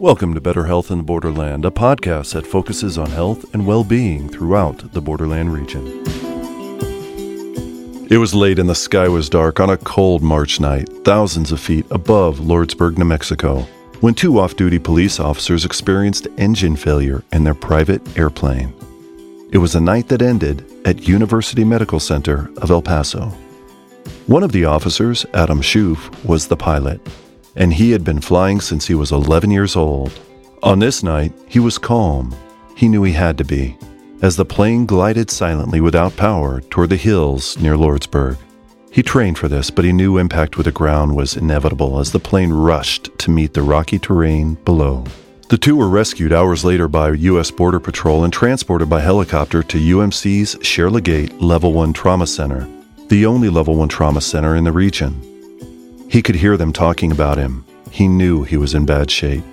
Welcome to Better Health in the Borderland, a podcast that focuses on health and well being throughout the Borderland region. It was late and the sky was dark on a cold March night, thousands of feet above Lordsburg, New Mexico, when two off duty police officers experienced engine failure in their private airplane. It was a night that ended at University Medical Center of El Paso. One of the officers, Adam Schoof, was the pilot and he had been flying since he was 11 years old. On this night, he was calm. He knew he had to be, as the plane glided silently without power toward the hills near Lordsburg. He trained for this, but he knew impact with the ground was inevitable as the plane rushed to meet the rocky terrain below. The two were rescued hours later by U.S. Border Patrol and transported by helicopter to UMC's Share Legate Level 1 Trauma Center, the only Level 1 trauma center in the region. He could hear them talking about him. He knew he was in bad shape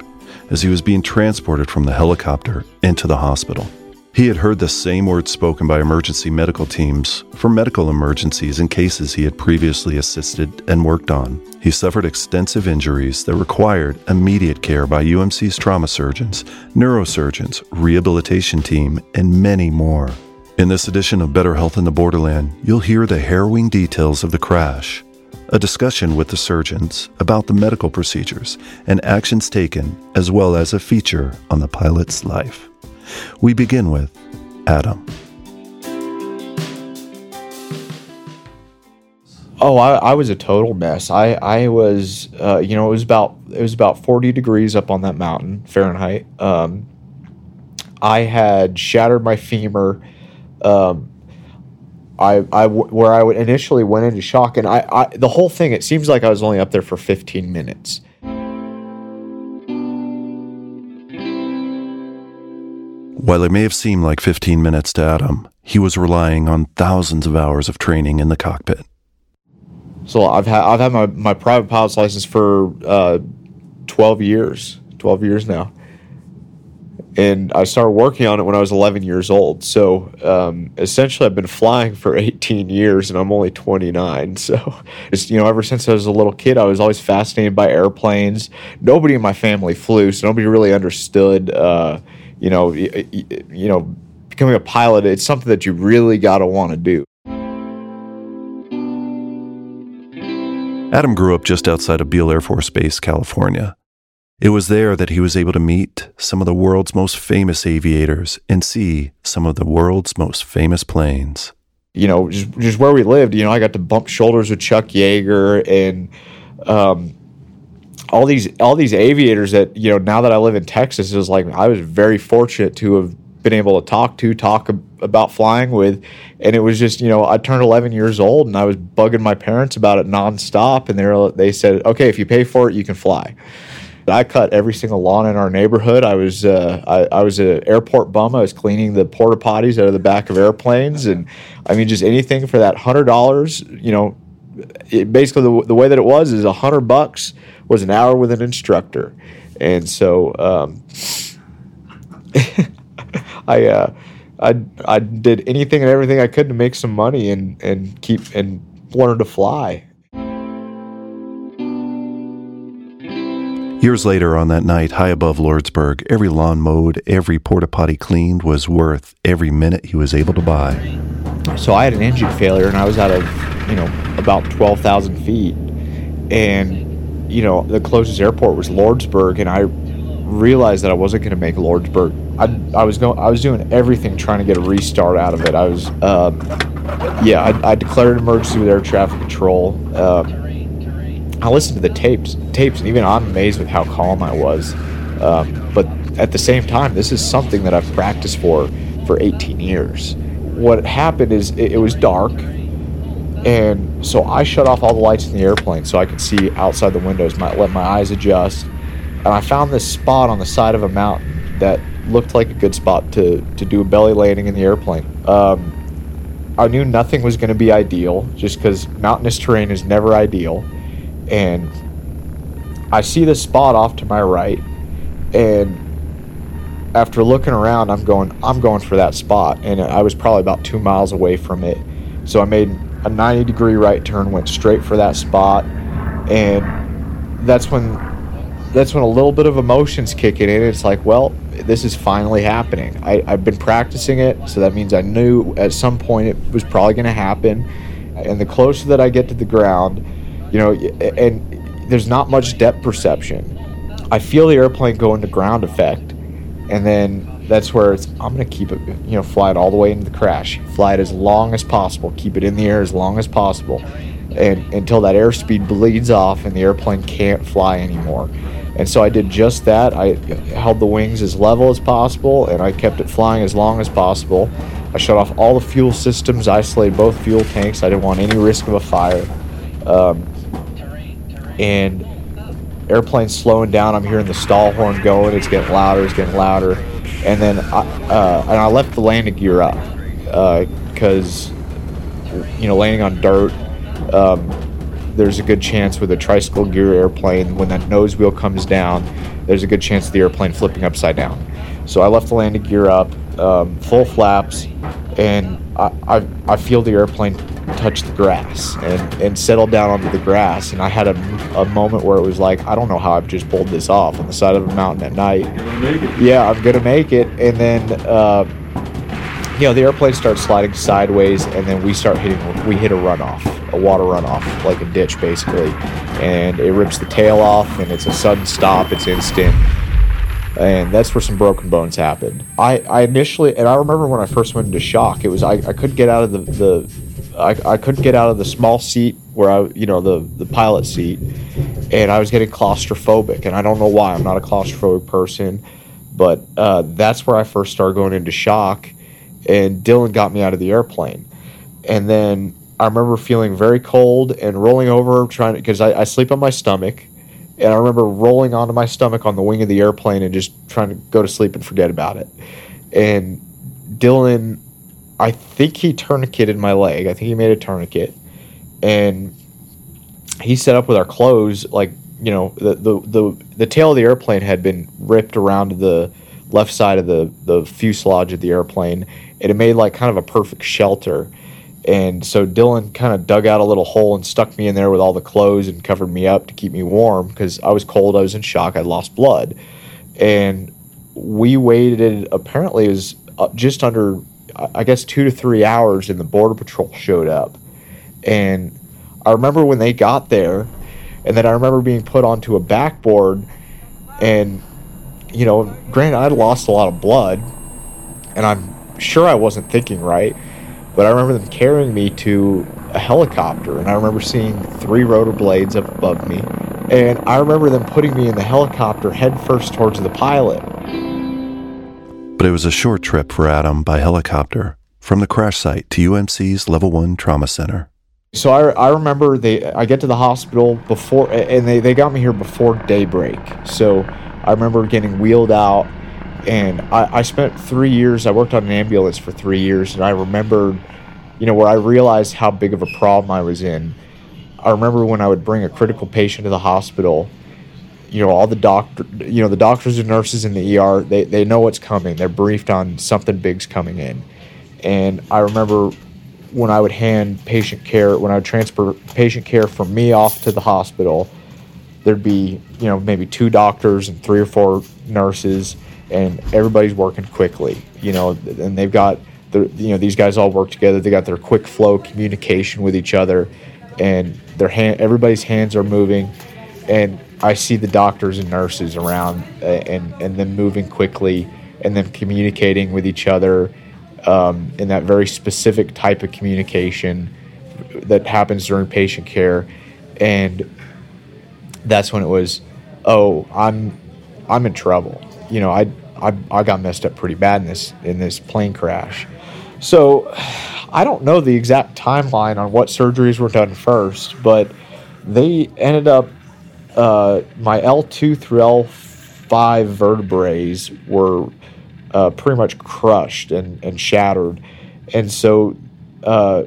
as he was being transported from the helicopter into the hospital. He had heard the same words spoken by emergency medical teams for medical emergencies and cases he had previously assisted and worked on. He suffered extensive injuries that required immediate care by UMC's trauma surgeons, neurosurgeons, rehabilitation team, and many more. In this edition of Better Health in the Borderland, you'll hear the harrowing details of the crash a discussion with the surgeons about the medical procedures and actions taken, as well as a feature on the pilot's life. We begin with Adam. Oh, I, I was a total mess. I I was, uh, you know, it was about it was about forty degrees up on that mountain Fahrenheit. Um, I had shattered my femur. Um, I, I where I initially went into shock, and I, I the whole thing. It seems like I was only up there for 15 minutes. While it may have seemed like 15 minutes to Adam, he was relying on thousands of hours of training in the cockpit. So I've had I've had my, my private pilot's license for uh, 12 years, 12 years now and I started working on it when I was 11 years old. So um, essentially, I've been flying for 18 years, and I'm only 29. So, just, you know, ever since I was a little kid, I was always fascinated by airplanes. Nobody in my family flew, so nobody really understood. Uh, you know, you, you know, becoming a pilot. It's something that you really got to want to do. Adam grew up just outside of Beale Air Force Base, California. It was there that he was able to meet some of the world's most famous aviators and see some of the world's most famous planes. You know, just, just where we lived, you know, I got to bump shoulders with Chuck Yeager and um, all these all these aviators that, you know, now that I live in Texas, is like I was very fortunate to have been able to talk to, talk about flying with. And it was just, you know, I turned 11 years old and I was bugging my parents about it nonstop. And they were, they said, okay, if you pay for it, you can fly. I cut every single lawn in our neighborhood. I was uh, I, I, was an airport bum. I was cleaning the porta potties out of the back of airplanes, and I mean just anything for that hundred dollars. You know, it, basically the, the way that it was is a hundred bucks was an hour with an instructor, and so um, I. Uh, I, I did anything and everything I could to make some money and, and keep and learn to fly. Years later, on that night, high above Lordsburg, every lawn mowed, every porta potty cleaned was worth every minute he was able to buy. So I had an engine failure, and I was out of, you know, about twelve thousand feet, and you know the closest airport was Lordsburg, and I realized that I wasn't going to make Lordsburg. I, I was going, I was doing everything trying to get a restart out of it. I was, uh, yeah, I, I, declared an emergency with air traffic control. Uh, I listened to the tapes, tapes, and even I'm amazed with how calm I was. Um, but at the same time, this is something that I've practiced for for 18 years. What happened is it, it was dark, and so I shut off all the lights in the airplane so I could see outside the windows, my, let my eyes adjust, and I found this spot on the side of a mountain that looked like a good spot to to do a belly landing in the airplane. Um, I knew nothing was going to be ideal, just because mountainous terrain is never ideal and I see this spot off to my right, and after looking around, I'm going, I'm going for that spot, and I was probably about two miles away from it. So I made a 90 degree right turn, went straight for that spot, and that's when that's when a little bit of emotions kicking in. It's like, well, this is finally happening. I, I've been practicing it, so that means I knew at some point it was probably going to happen. And the closer that I get to the ground, you know, and there's not much depth perception. I feel the airplane go into ground effect, and then that's where it's. I'm gonna keep it, you know, fly it all the way into the crash, fly it as long as possible, keep it in the air as long as possible, and until that airspeed bleeds off and the airplane can't fly anymore. And so I did just that. I held the wings as level as possible, and I kept it flying as long as possible. I shut off all the fuel systems, isolated both fuel tanks. I didn't want any risk of a fire. Um, and airplane slowing down. I'm hearing the stall horn going. It's getting louder. It's getting louder. And then I, uh, and I left the landing gear up because uh, you know landing on dirt. Um, there's a good chance with a tricycle gear airplane when that nose wheel comes down, there's a good chance of the airplane flipping upside down. So I left the landing gear up, um, full flaps, and I, I, I feel the airplane touch the grass and, and settle down onto the grass. And I had a, a moment where it was like, I don't know how I've just pulled this off on the side of a mountain at night. Yeah, I'm going to make it. And then, uh, you know, the airplane starts sliding sideways, and then we start hitting, we hit a runoff, a water runoff, like a ditch basically. And it rips the tail off, and it's a sudden stop, it's instant and that's where some broken bones happened. I, I initially, and I remember when I first went into shock, it was I, I couldn't get out of the, the I, I couldn't get out of the small seat where I, you know, the, the pilot seat, and I was getting claustrophobic. And I don't know why. I'm not a claustrophobic person, but uh, that's where I first started going into shock. And Dylan got me out of the airplane. And then I remember feeling very cold and rolling over, trying to, because I, I sleep on my stomach. And I remember rolling onto my stomach on the wing of the airplane and just trying to go to sleep and forget about it. And Dylan I think he tourniqueted my leg. I think he made a tourniquet, and he set up with our clothes. Like you know, the the the, the tail of the airplane had been ripped around the left side of the the fuselage of the airplane, and it made like kind of a perfect shelter. And so Dylan kind of dug out a little hole and stuck me in there with all the clothes and covered me up to keep me warm because I was cold. I was in shock. I lost blood, and we waited. Apparently, it was uh, just under I guess two to three hours, and the border patrol showed up. And I remember when they got there, and then I remember being put onto a backboard, and you know, granted, I'd lost a lot of blood, and I'm sure I wasn't thinking right, but I remember them carrying me to a helicopter, and I remember seeing three rotor blades up above me, and I remember them putting me in the helicopter headfirst towards the pilot but it was a short trip for Adam by helicopter from the crash site to UMC's Level 1 Trauma Center. So I, I remember they I get to the hospital before and they, they got me here before daybreak. So I remember getting wheeled out and I, I spent three years I worked on an ambulance for three years and I remembered you know where I realized how big of a problem I was in. I remember when I would bring a critical patient to the hospital you know all the doctor you know the doctors and nurses in the ER they, they know what's coming. They're briefed on something big's coming in. And I remember when I would hand patient care when I would transfer patient care from me off to the hospital there'd be you know maybe two doctors and three or four nurses and everybody's working quickly you know. And they've got the you know these guys all work together. They got their quick flow communication with each other and their hand everybody's hands are moving. And I see the doctors and nurses around uh, and, and them moving quickly and then communicating with each other um, in that very specific type of communication that happens during patient care. And that's when it was, oh, I'm I'm in trouble. You know, I, I, I got messed up pretty bad in this in this plane crash. So I don't know the exact timeline on what surgeries were done first, but they ended up uh, my L2 through L5 vertebrae were uh, pretty much crushed and, and shattered. And so uh,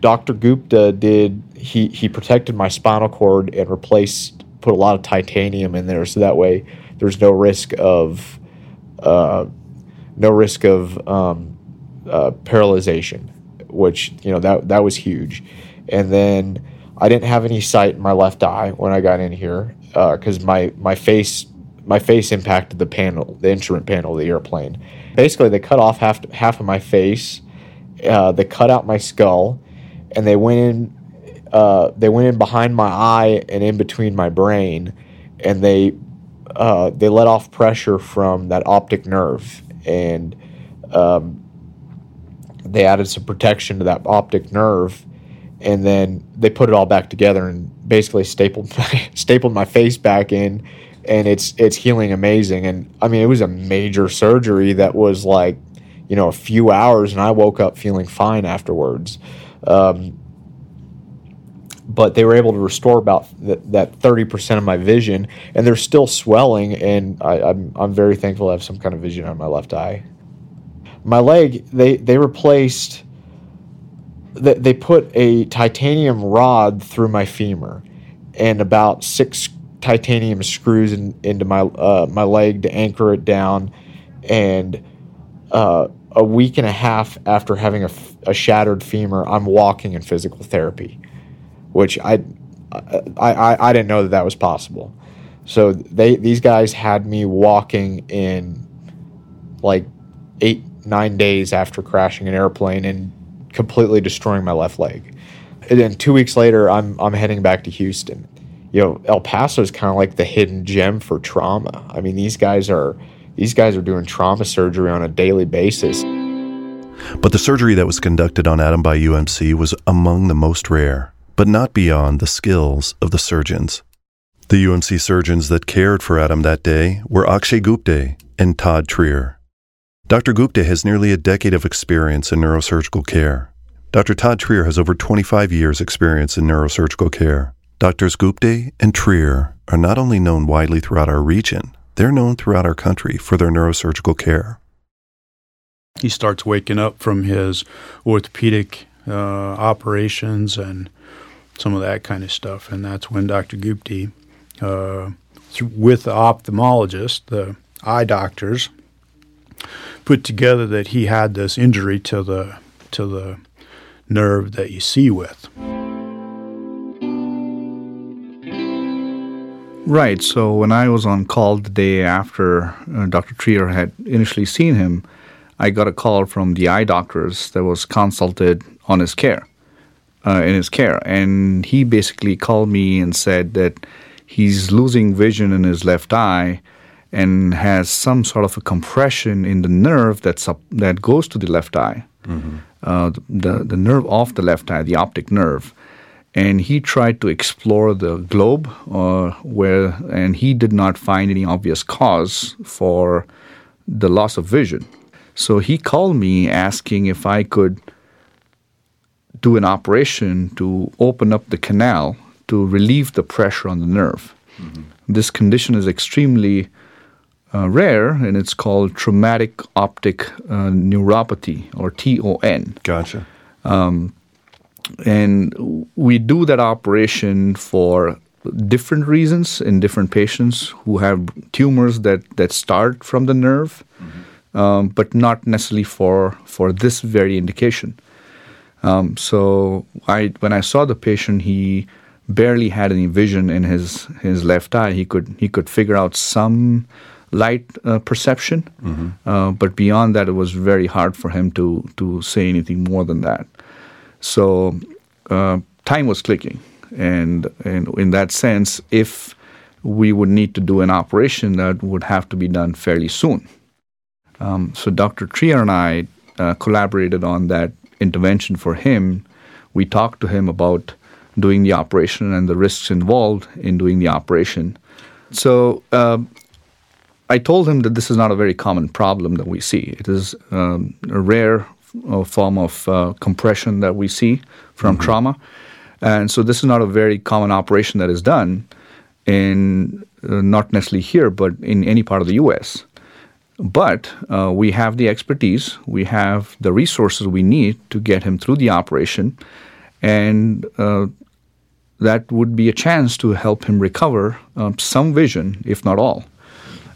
Dr. Gupta did, he, he protected my spinal cord and replaced, put a lot of titanium in there so that way there's no risk of, uh, no risk of um, uh, paralyzation, which, you know, that, that was huge. And then I didn't have any sight in my left eye when I got in here because uh, my my face my face impacted the panel, the instrument panel of the airplane. Basically, they cut off half half of my face. Uh, they cut out my skull, and they went in. Uh, they went in behind my eye and in between my brain, and they uh, they let off pressure from that optic nerve, and um, they added some protection to that optic nerve, and then they put it all back together and basically stapled my, stapled my face back in and it's it's healing amazing. And I mean, it was a major surgery that was like, you know, a few hours, and I woke up feeling fine afterwards. Um, but they were able to restore about th- that thirty percent of my vision, and they're still swelling. And I, I'm I'm very thankful to have some kind of vision on my left eye. My leg, they they replaced. They, they put a titanium rod through my femur, and about six titanium screws in, into my uh, my leg to anchor it down, and uh, a week and a half after having a, a shattered femur, I'm walking in physical therapy, which I, I, I, I didn't know that that was possible. So they these guys had me walking in like eight nine days after crashing an airplane and completely destroying my left leg. And then two weeks later, I'm I'm heading back to Houston you know, El Paso is kind of like the hidden gem for trauma. I mean, these guys are these guys are doing trauma surgery on a daily basis. But the surgery that was conducted on Adam by UMC was among the most rare, but not beyond the skills of the surgeons. The UMC surgeons that cared for Adam that day were Akshay Gupte and Todd Trier. Dr. Gupta has nearly a decade of experience in neurosurgical care. Dr. Todd Trier has over 25 years' experience in neurosurgical care. Doctors Gupta and Trier are not only known widely throughout our region, they're known throughout our country for their neurosurgical care. He starts waking up from his orthopedic uh, operations and some of that kind of stuff, and that's when Dr. Gupta, uh, with the ophthalmologist, the eye doctors, put together that he had this injury to the to the nerve that you see with. Right. So when I was on call the day after uh, Dr. Trier had initially seen him, I got a call from the eye doctors that was consulted on his care, uh, in his care, and he basically called me and said that he's losing vision in his left eye and has some sort of a compression in the nerve that's up, that goes to the left eye, mm-hmm. uh, the the nerve of the left eye, the optic nerve and he tried to explore the globe uh, where and he did not find any obvious cause for the loss of vision so he called me asking if i could do an operation to open up the canal to relieve the pressure on the nerve mm-hmm. this condition is extremely uh, rare and it's called traumatic optic uh, neuropathy or TON gotcha um, and we do that operation for different reasons in different patients who have tumors that, that start from the nerve, mm-hmm. um, but not necessarily for, for this very indication. Um, so I, when I saw the patient, he barely had any vision in his, his left eye. He could, he could figure out some light uh, perception, mm-hmm. uh, but beyond that, it was very hard for him to, to say anything more than that. So uh, time was clicking, and and in that sense, if we would need to do an operation, that would have to be done fairly soon. Um, so Dr. Trier and I uh, collaborated on that intervention for him. We talked to him about doing the operation and the risks involved in doing the operation. So uh, I told him that this is not a very common problem that we see. It is um, a rare a form of uh, compression that we see from mm-hmm. trauma. And so this is not a very common operation that is done in uh, not necessarily here, but in any part of the U.S. But uh, we have the expertise, we have the resources we need to get him through the operation, and uh, that would be a chance to help him recover um, some vision, if not all.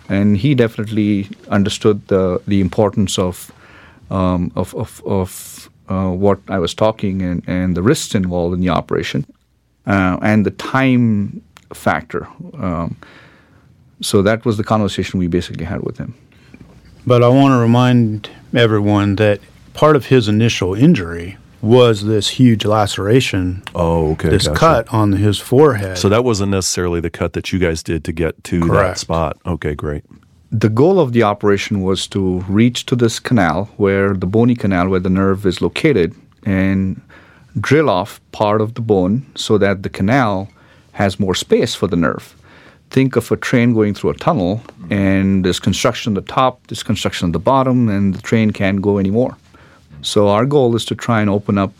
And he definitely understood the the importance of um, of, of, of uh, what I was talking and, and the risks involved in the operation. uh, and the time factor. Um, so that was the conversation we basically had with him. But I want to remind everyone that part of his initial injury was this huge laceration, Oh, okay. this gotcha. cut on his forehead. So that wasn't necessarily the cut that you guys did to get to that spot. Okay, great. The goal of the operation was to reach to this canal where the bony canal where the nerve is located and drill off part of the bone so that the canal has more space for the nerve. Think of a train going through a tunnel and there's construction at the top, there's construction at the bottom, and the train can't go anymore. So our goal is to try and open up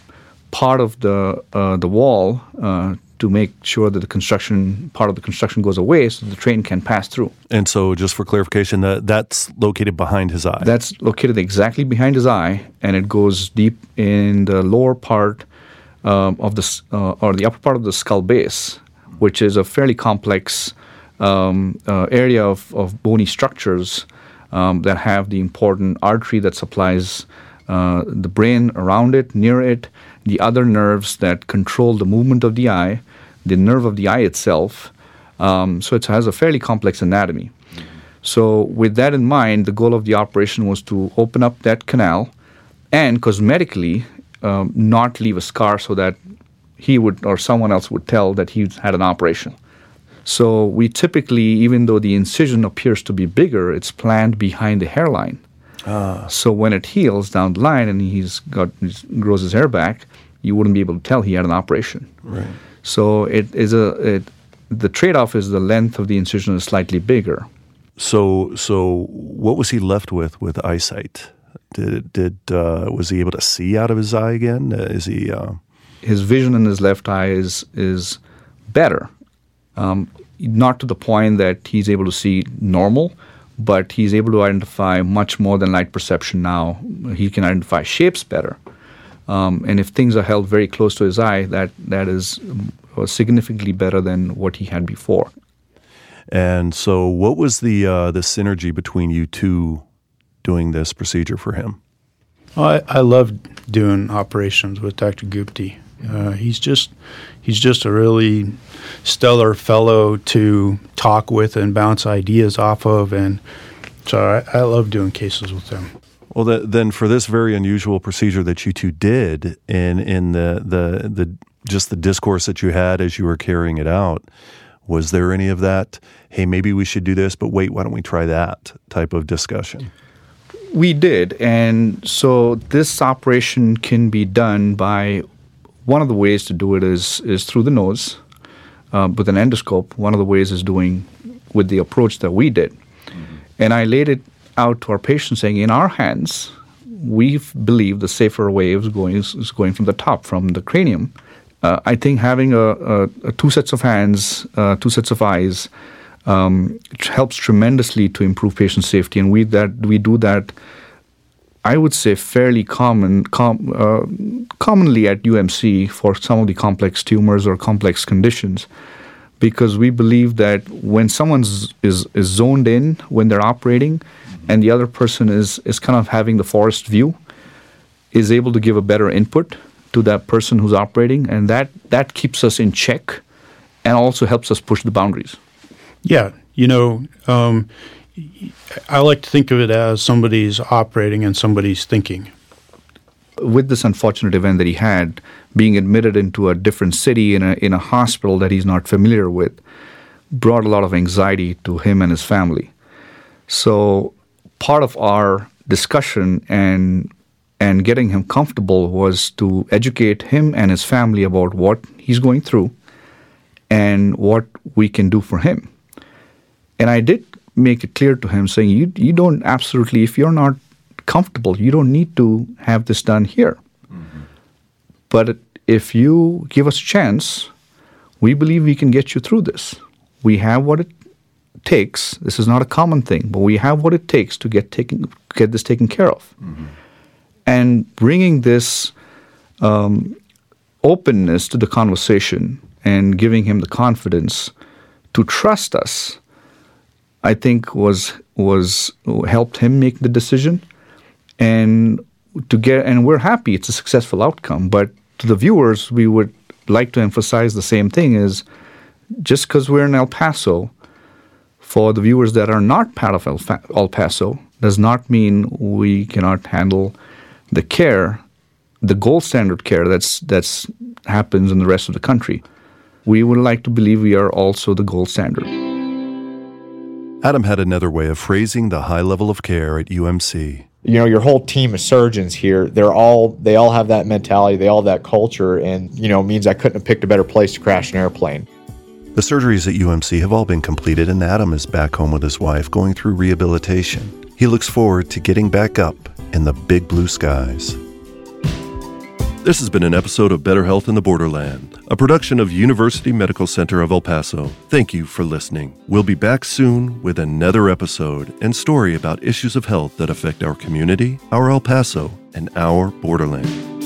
part of the uh, the wall uh, to make sure that the construction part of the construction goes away so the train can pass through. And so, just for clarification, that that's located behind his eye. That's located exactly behind his eye, and it goes deep in the lower part um, of the uh, or the upper part of the skull base, which is a fairly complex um, uh, area of, of bony structures um, that have the important artery that supplies uh, the brain around it, near it, the other nerves that control the movement of the eye, the nerve of the eye itself. Um, so it has a fairly complex anatomy. So, with that in mind, the goal of the operation was to open up that canal and cosmetically um, not leave a scar so that he would or someone else would tell that he had an operation. So, we typically, even though the incision appears to be bigger, it's planned behind the hairline. So, when it heals down the line and he's got he's, grows his hair back, you wouldn't be able to tell he had an operation. right. So, it is a it, the trade-off is the length of the incision is slightly bigger. So, so what was he left with with eyesight? Did did uh, was he able to see out of his eye again? Uh, is he? Uh, his vision in his left eye is is better. Um, not to the point that he's able to see normal, but he's able to identify much more than light perception now. He can identify shapes better. Um, and if things are held very close to his eye, that that is um, significantly better than what he had before. and so, what was the uh, the synergy between you two doing this procedure for him? I, I love doing operations with Dr. Gupte. Uh, he's just he's just a really stellar fellow to talk with and bounce ideas off of, and so I, I love doing cases with him. Well, the, then for this very unusual procedure that you two did, in in the the the just the discourse that you had as you were carrying it out, was there any of that? Hey, maybe we should do this, but wait, why don't we try that type of discussion? We did, and so this operation can be done by one of the ways to do it is is through the nose uh, with an endoscope. One of the ways is doing with the approach that we did, and I laid it out to our patients saying, in our hands, we believe the safer way is going is, going from the top, from the cranium. Uh, I think having a, a, a two sets of hands, uh, two sets of eyes, um, it helps tremendously to improve patient safety, and we that we do that. I would say fairly common, com, uh, commonly at UMC for some of the complex tumors or complex conditions, because we believe that when someone is is zoned in when they're operating, and the other person is is kind of having the forest view, is able to give a better input to that person who's operating, and that that keeps us in check, and also helps us push the boundaries. Yeah, you know, um, I like to think of it as somebody's operating and somebody's thinking. with this unfortunate event that he had, being admitted into a different city in a in a hospital that he's not familiar with, brought a lot of anxiety to him and his family. So part of our discussion and and getting him comfortable was to educate him and his family about what he's going through and what we can do for him. And I did make it clear to him saying you you don't absolutely if you're not comfortable, you don't need to have this done here. But if you give us a chance, we believe we can get you through this. We have what it takes. This is not a common thing, but we have what it takes to get taken get this taken care of. And bringing this um, openness to the conversation and giving him the confidence to trust us, I think was was helped him make the decision and to get and we're happy it's a successful outcome but to the viewers we would like to emphasize the same thing is just because we're in El Paso, for the viewers that are not part of El, El Paso, does not mean we cannot handle the care, the gold standard care that's that's happens in the rest of the country. We would like to believe we are also the gold standard. Adam had another way of phrasing the high level of care at UMC. You know, your whole team of surgeons here, they're all they all have that mentality, they all have that culture and, you know, means I couldn't have picked a better place to crash an airplane. The surgeries at UMC have all been completed and Adam is back home with his wife going through rehabilitation. He looks forward to getting back up in the big blue skies. This has been an episode of Better Health in the Borderland, a production of University Medical Center of El Paso. Thank you for listening. We'll be back soon with another episode and story about issues of health that affect our community, our El Paso, and our borderland.